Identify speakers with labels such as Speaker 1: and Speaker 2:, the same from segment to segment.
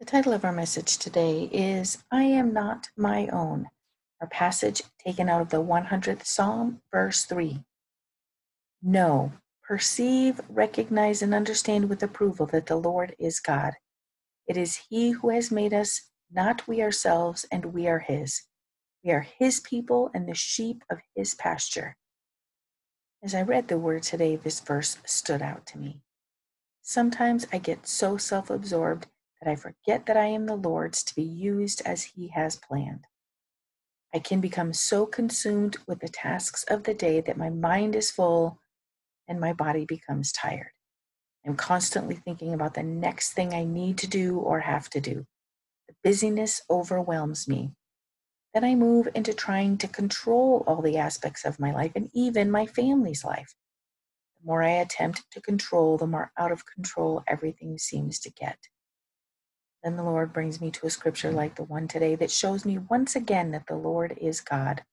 Speaker 1: The title of our message today is I Am Not My Own, our passage taken out of the 100th Psalm, verse 3. Know, perceive, recognize, and understand with approval that the Lord is God. It is He who has made us, not we ourselves, and we are His. We are His people and the sheep of His pasture. As I read the word today, this verse stood out to me. Sometimes I get so self absorbed that I forget that I am the Lord's to be used as He has planned. I can become so consumed with the tasks of the day that my mind is full and my body becomes tired. I'm constantly thinking about the next thing I need to do or have to do. The busyness overwhelms me. Then I move into trying to control all the aspects of my life and even my family's life. The more I attempt to control, the more out of control everything seems to get. Then the Lord brings me to a scripture like the one today that shows me once again that the Lord is God.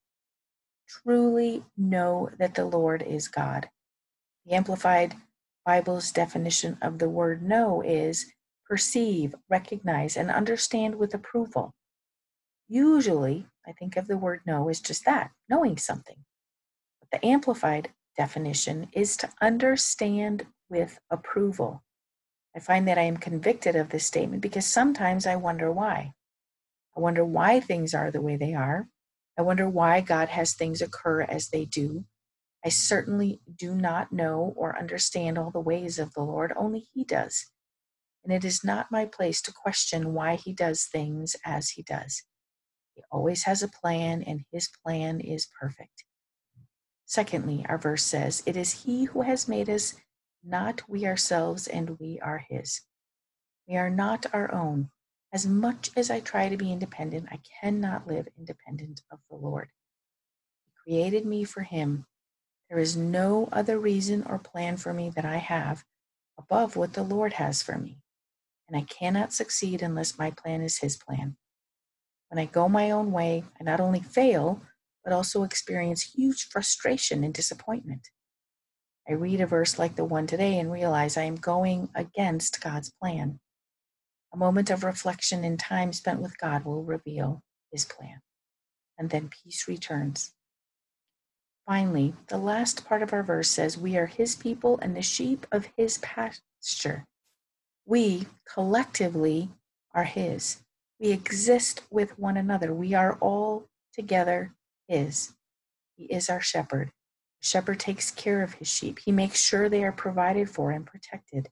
Speaker 1: Truly know that the Lord is God. The Amplified Bible's definition of the word know is perceive, recognize, and understand with approval. Usually, I think of the word know as just that, knowing something. But the Amplified definition is to understand with approval. I find that I am convicted of this statement because sometimes I wonder why. I wonder why things are the way they are. I wonder why God has things occur as they do. I certainly do not know or understand all the ways of the Lord, only He does. And it is not my place to question why He does things as He does. He always has a plan, and His plan is perfect. Secondly, our verse says, It is He who has made us not we ourselves, and we are His. We are not our own. As much as I try to be independent, I cannot live independent of the Lord. He created me for Him. There is no other reason or plan for me that I have above what the Lord has for me. And I cannot succeed unless my plan is His plan. When I go my own way, I not only fail, but also experience huge frustration and disappointment. I read a verse like the one today and realize I am going against God's plan. A moment of reflection and time spent with God will reveal his plan, and then peace returns. Finally, the last part of our verse says, We are his people and the sheep of his pasture. We collectively are his. We exist with one another. We are all together his. He is our shepherd shepherd takes care of his sheep. He makes sure they are provided for and protected.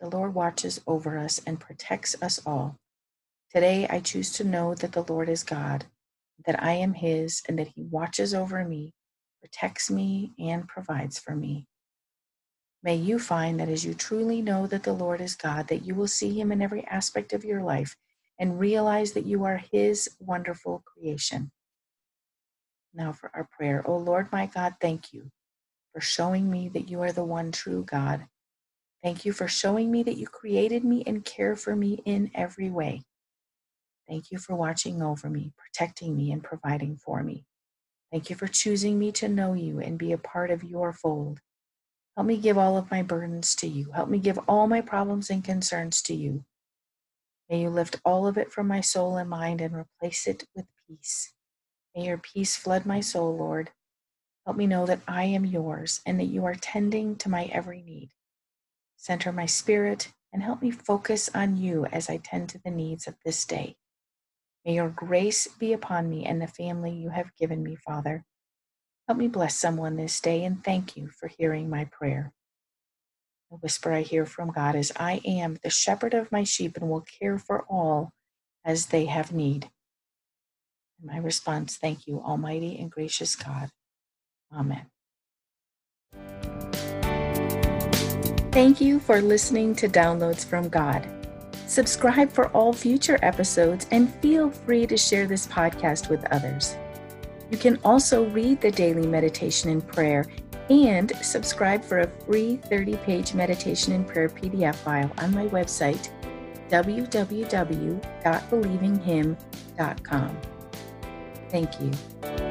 Speaker 1: The Lord watches over us and protects us all. Today, I choose to know that the Lord is God, that I am His, and that He watches over me, protects me, and provides for me. May you find that as you truly know that the Lord is God, that you will see Him in every aspect of your life and realize that you are His wonderful creation. Now for our prayer. Oh Lord, my God, thank you for showing me that you are the one true God. Thank you for showing me that you created me and care for me in every way. Thank you for watching over me, protecting me, and providing for me. Thank you for choosing me to know you and be a part of your fold. Help me give all of my burdens to you. Help me give all my problems and concerns to you. May you lift all of it from my soul and mind and replace it with peace. May your peace flood my soul, Lord. Help me know that I am yours and that you are tending to my every need. Center my spirit and help me focus on you as I tend to the needs of this day. May your grace be upon me and the family you have given me, Father. Help me bless someone this day and thank you for hearing my prayer. The whisper I hear from God is I am the shepherd of my sheep and will care for all as they have need. My response, thank you, Almighty and gracious God. Amen. Thank you for listening to Downloads from God. Subscribe for all future episodes and feel free to share this podcast with others. You can also read the daily meditation and prayer and subscribe for a free 30 page meditation and prayer PDF file on my website, www.believinghim.com. Thank you.